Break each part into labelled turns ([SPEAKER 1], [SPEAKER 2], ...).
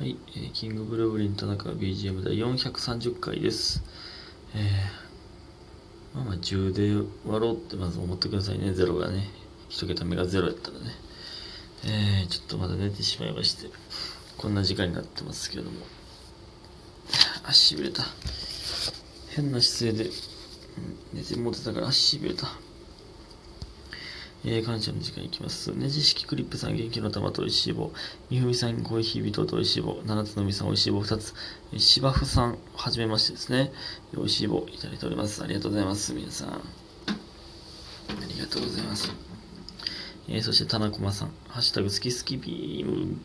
[SPEAKER 1] はい、えーキングブルーブリン田中 BGM 第430回です。えー、まあまあ10で割ろうってまず思ってくださいね、ゼロがね。一桁目がゼロやったらね。えー、ちょっとまだ寝てしまいまして、こんな時間になってますけれども。足しびれた。変な姿勢で、うん寝て持ってたから足しびれた。えー、感謝の時間いきます。ねじ式クリップさん、元気の玉とおいしい棒。みふみさん、コーヒー人とおいしい棒。七つのみさん、おいしい棒2つ。えー芝生さん、はじめましてですね。おいしい棒いただいております。ありがとうございます。皆さん。ありがとうございます。えー、そして、田中駒さん、ハッシュタグ、好き好きビーム。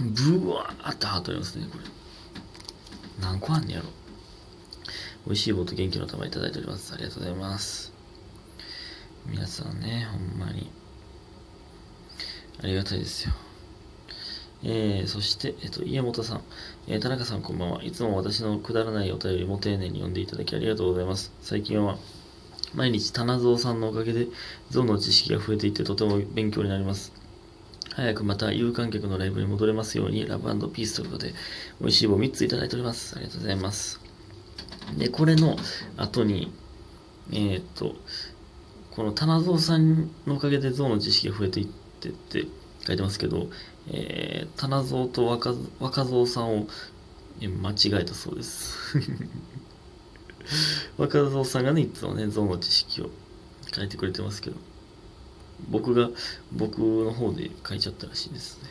[SPEAKER 1] ブワーってハートありますね、これ。何個あんねやろ。おいしい棒と元気の玉いただいております。ありがとうございます。皆さんね、ほんまに。ありがたいですよ。えー、そして、えっと、家元さん、えー田中さんこんばんは。いつも私のくだらないお便りも丁寧に読んでいただきありがとうございます。最近は、毎日、棚蔵さんのおかげで、象の知識が増えていてとても勉強になります。早くまた有観客のライブに戻れますように、ラブピースということで、美味しい棒3ついただいております。ありがとうございます。で、これの後に、えーっと、この棚蔵さんのおかげで象の知識が増えていってって書いてますけど、えー、棚蔵と若若蔵さんを間違えたそうです。若蔵さんがね、いつもね、象の知識を書いてくれてますけど、僕が、僕の方で書いちゃったらしいですね。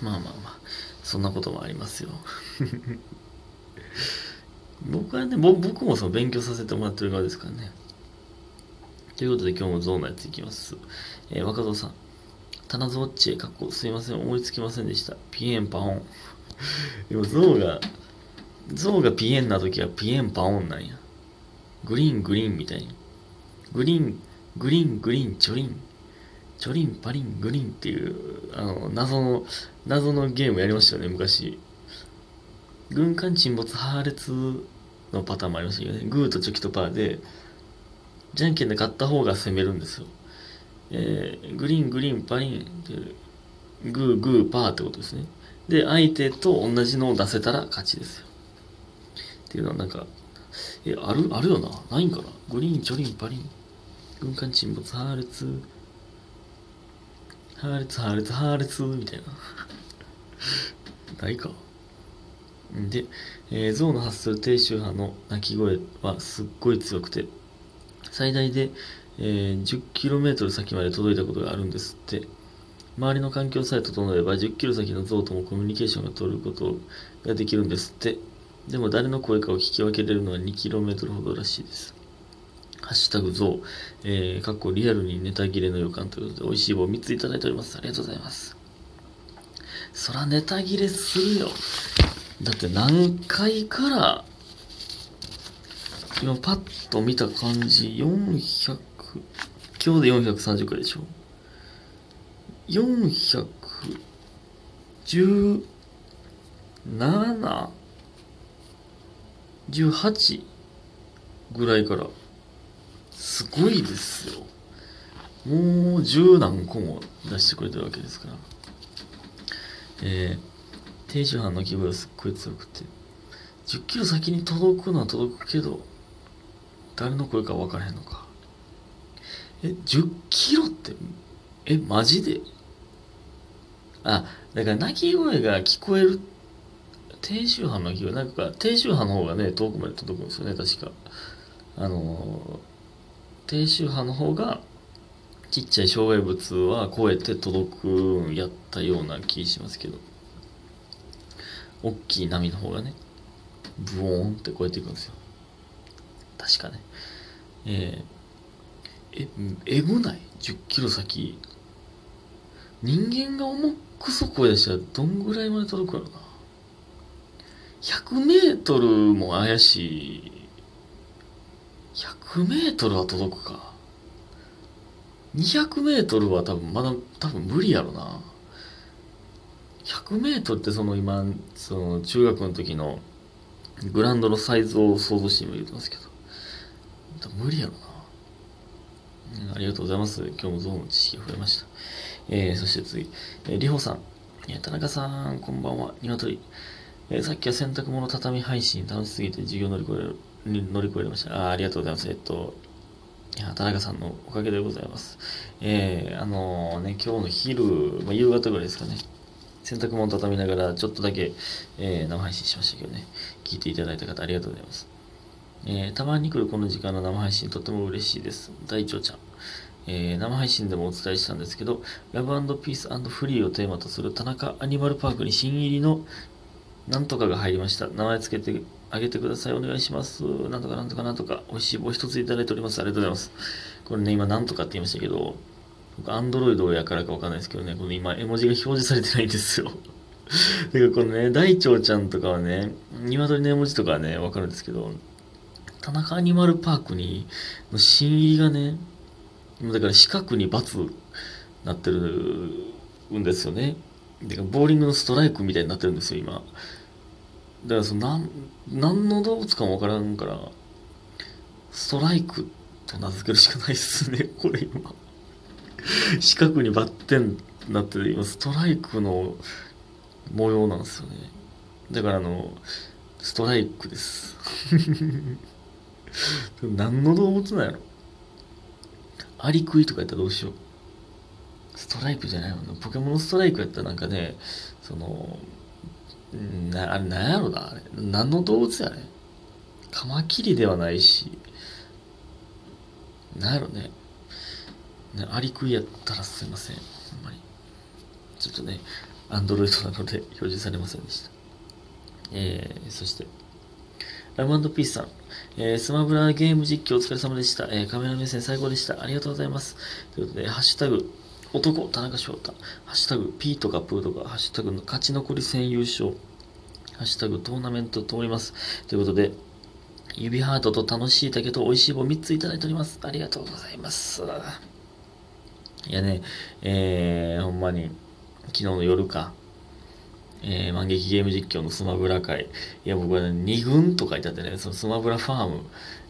[SPEAKER 1] まあまあまあ、そんなこともありますよ。僕はね、僕もその勉強させてもらってる側ですからね。ということで今日もゾウのやついきます。えー若造さん。棚ゾッチへ、かっこすいません、思いつきませんでした。ピエンパオン。でもゾウが、ゾウがピエンな時はピエンパオンなんや。グリーングリーンみたいに。グリーン、グリーングリーン、チョリン。チョリン、パリン、グリーンっていう、あの、謎の、謎のゲームやりましたよね、昔。軍艦沈没破裂のパターンもありましたけどね。グーとチョキとパーで、じゃんけんで勝った方が攻めるんですよ。えー、グリーン、グリーン、パリンって、グー、グー、パーってことですね。で、相手と同じのを出せたら勝ちですよ。っていうのはなんか、え、ある、あるよな。ないんかな。グリーン、チョリン、パリン。軍艦沈没、破裂。破裂、破裂、破裂、みたいな。ないか。で、えー、象の発する低周波の鳴き声はすっごい強くて、最大で、えー 10km 先まで届いたことがあるんですって。周りの環境さえ整えば 10km 先の象ともコミュニケーションが取ることができるんですって。でも誰の声かを聞き分けれるのは 2km ほどらしいです。ハッシュタグ象、えー、かっこリアルにネタ切れの予感ということで、美味しい棒3ついただいております。ありがとうございます。そらネタ切れするよ。だって何回から、今パッと見た感じ、400、今日で430回でしょ？417、18ぐらいから、すごいですよ。もう十何個も出してくれてるわけですから。えー、低周波の気分がすっごい強くて、10キロ先に届くのは届くけど、誰の声か分からへんのか。え、10キロって、え、マジで？あ、だから鳴き声が聞こえる、低周波の鳴き声、なんか低周波の方がね、遠くまで届くんですよね、確か。あの、低周波の方が、ちっちゃい障害物は超えて届くんやったような気しますけど。大きい波の方がね、ブオーンって超えていくんですよ。確かね。えー、え、えぐない ?10 キロ先。人間が重くそ声出したらどんぐらいまで届くやろな。100メートルも怪しい。100メートルは届くか。200メートルは多分まだ多分無理やろな。100メートルってその今、その中学の時のグラウンドのサイズを想像して今言ってますけど。無理やろな。うんありがとうございます。今日もゾウの知識が増えました。えー、そして次、えー、りほさん。えー、田中さん、こんばんは。鶏。えー、さっきは洗濯物畳み配信楽しすぎて授業乗り越え、乗り越えました。あありがとうございます。えっと、田中さんのおかげでございます。えー、あのー、ね、今日の昼、まあ、夕方ぐらいですかね。洗濯物畳みながら、ちょっとだけ、えー、生配信しましたけどね。聞いていただいた方、ありがとうございます。えー、たまに来るこの時間の生配信、とても嬉しいです。大腸ちゃん。えー、生配信でもお伝えしたんですけど、ラブピースフリーをテーマとする田中アニマルパークに新入りのなんとかが入りました。名前つけてあげてください。お願いします。なんとかなんとかなんとか。美味しい棒一ついただいております。ありがとうございます。これね、今なんとかって言いましたけど、僕、アンドロイドやからかわかんないですけどね、この今、絵文字が表示されてないんですよ。だかこのね、大腸ちゃんとかはね、鶏の絵文字とかはね、わかるんですけど、田中アニマルパークに、新入りがね、だから四角に×なってるんですよね。でボーリングのストライクみたいになってるんですよ、今。だからその、なん、何の動物かもわからんから、ストライクと名付けるしかないっすね、これ今。四角にバッテンなってる、今、ストライクの模様なんですよね。だからあの、ストライクです。何の動物なんやろ？アリクイとかやったらどうしよう。ストライクじゃないもんね。ポケモンストライクやったらなんかね、その、な、あれ何やろな、あれ。何の動物やね。カマキリではないし、なんやろね。ね、アリクイやったらすいません。ほんまに。ちょっとね、アンドロイドなので表示されませんでした。えー、そして、ラブピースさん。えー、スマブラゲーム実況お疲れ様でした。えー、カメラ目線最高でした。ありがとうございます。ということで、ハッシュタグ、男、田中翔太。ハッシュタグ、P とかプーとか、ハッシュタグ勝ち残り戦優勝。ハッシュタグ、トーナメント通ります。ということで、指ハートと楽しい竹と美味しい棒3ついただいております。ありがとうございます。いやね、えー、ほんまに、昨日の夜か、えー、万劇ゲーム実況のスマブラ会。いや、僕はね、2軍と書いてあってね、そのスマブラファーム、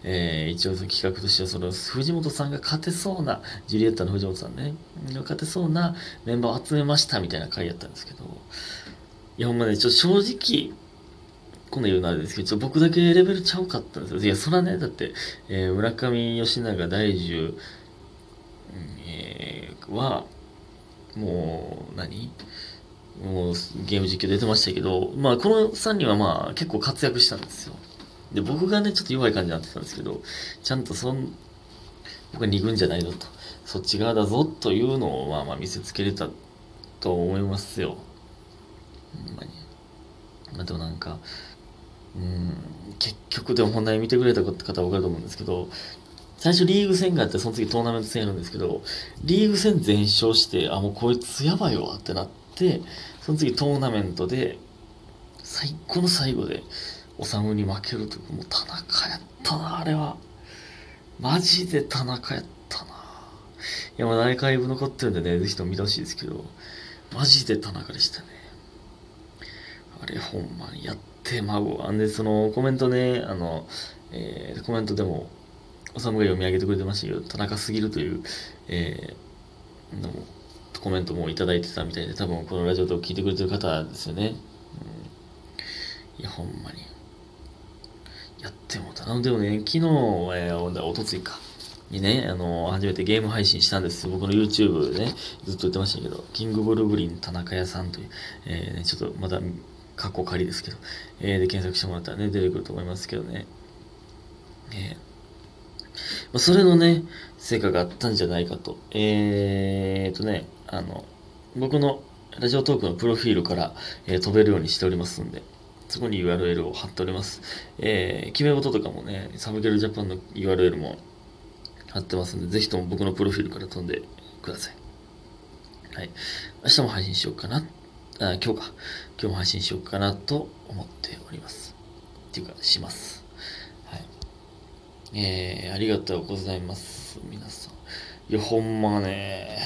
[SPEAKER 1] えー、一応その企画としては、その藤本さんが勝てそうな、ジュリエッタの藤本さんね、勝てそうなメンバーを集めましたみたいな回やったんですけど、いや、ほんまね、ちょ正直、こんな言うのあれですけど、ちょ僕だけレベルちゃうかったんですよ。いや、そらね、だって、えー、村上義永大樹、えー、は、もう何、もうゲーム実況出てましたけど、まあこの3人はまあ結構活躍したんですよ。で、僕がね、ちょっと弱い感じになってたんですけど、ちゃんとそん、僕は2軍じゃないぞと、そっち側だぞというのをまあまあ見せつけれたと思いますよ。ほんまに。まあでもなんか、うん、結局でも本題見てくれた方は分かると思うんですけど、最初リーグ戦があって、その次トーナメント戦やるんですけど、リーグ戦全勝して、あ、もうこいつやばいわってなって、その次トーナメントで、最高の最後で、おさむに負けるという、もう田中やったな、あれは。マジで田中やったな。いや、まだアーカイブ残ってるんでね、ぜひとも見てほしいですけど、マジで田中でしたね。あれ、ほんまにやってまうわ。んで、そのコメントね、あの、えー、コメントでも、おさむが読み上げてくれてましたけど、田中すぎるという、えー、のもコメントもいただいてたみたいで、多分このラジオと聞いてくれてる方ですよね。うん、いや、ほんまに。やってもたな。でもね、昨日、えー、おとついか。にね、あの、初めてゲーム配信したんです僕の YouTube でね、ずっと言ってましたけど、キングブルブリン田中屋さんという、えー、ね、ちょっとまだ、過去仮ですけど、えー、で検索してもらったらね、出てくると思いますけどね。えーまあ、それのね、成果があったんじゃないかと。えーとね、あの、僕のラジオトークのプロフィールから、えー、飛べるようにしておりますんで、そこに URL を貼っております。えー、決め事とかもね、サブゲルジャパンの URL も貼ってますんで、ぜひとも僕のプロフィールから飛んでください。はい。明日も配信しようかな。あ、今日か。今日も配信しようかなと思っております。っていうか、します。はいえー、ありがとうございます。皆さん。いや、ほんまね、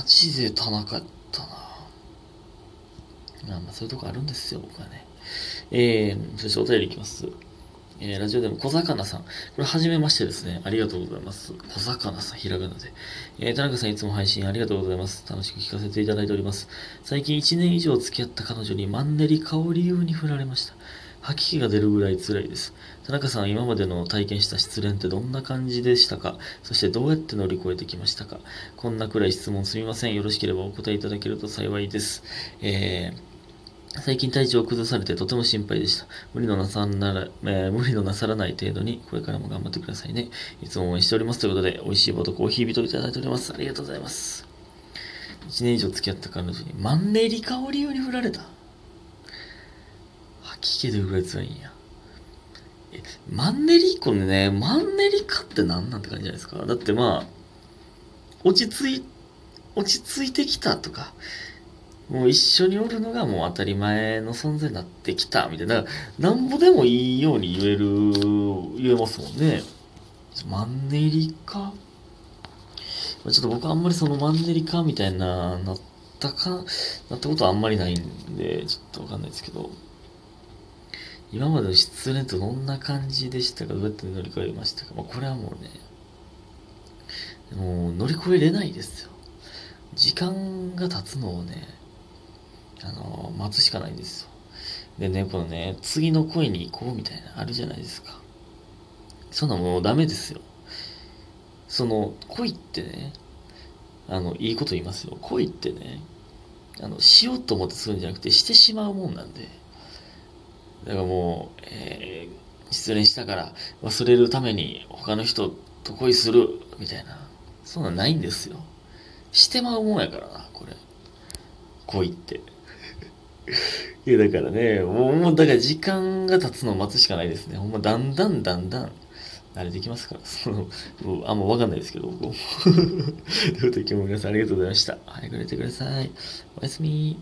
[SPEAKER 1] マジで田中やったな。まあまあ、そういうとこあるんですよ、僕はね。えー、そしてお便りいきます。えー、ラジオでも小魚さん。これ、はじめましてですね。ありがとうございます。小魚さん、ひらがなで。えー、田中さん、いつも配信ありがとうございます。楽しく聞かせていただいております。最近1年以上付き合った彼女にマンネリ化を理由に振られました。吐き気が出るぐらい辛いです。田中さん、今までの体験した失恋ってどんな感じでしたか？そしてどうやって乗り越えてきましたか？こんなくらい質問すみません。よろしければお答えいただけると幸いです。えー最近体調を崩されてとても心配でした。無理のなさなら、えー、無理のなさらない程度に、これからも頑張ってくださいね。いつも応援しております。ということで、美味しいボトコーヒー人いただいております。ありがとうございます。1年以上付き合った彼女に、マンネリ化を理由に振られた。吐き気でぐらい辛いんや。え、マンネリ、これね、マンネリ化って何なんて感じじゃないですか。だってまあ、落ち着い、落ち着いてきたとか、もう一緒におるのがもう当たり前の存在になってきたみたいな、なんぼでもいいように言える、言えますもんね。マンネリかちょっと僕あんまりそのマンネリかみたいな、なったか、なったことはあんまりないんで、ちょっとわかんないですけど、今までの失恋とどんな感じでしたか？どうやって乗り越えましたか？まあ、これはもうね、もう乗り越えれないですよ。時間が経つのをね、あの、待つしかないんですよ。でね、このね、次の恋に行こうみたいな、あるじゃないですか。そんなもうダメですよ。その、恋ってね、あの、いいこと言いますよ。恋ってね、あの、しようと思ってするんじゃなくて、してしまうもんなんで。だからもう、えー、失恋したから忘れるために他の人と恋する、みたいな。そんなんないんですよ。してまうもんやからな、これ。恋って。いや、だからね、もう、だから時間が経つのを待つしかないですね。ほんま、だんだんだんだん慣れてきますから。その、もうあんまわかんないですけど、僕も。ということで今日も皆さんありがとうございました。早く寝てください。おやすみ。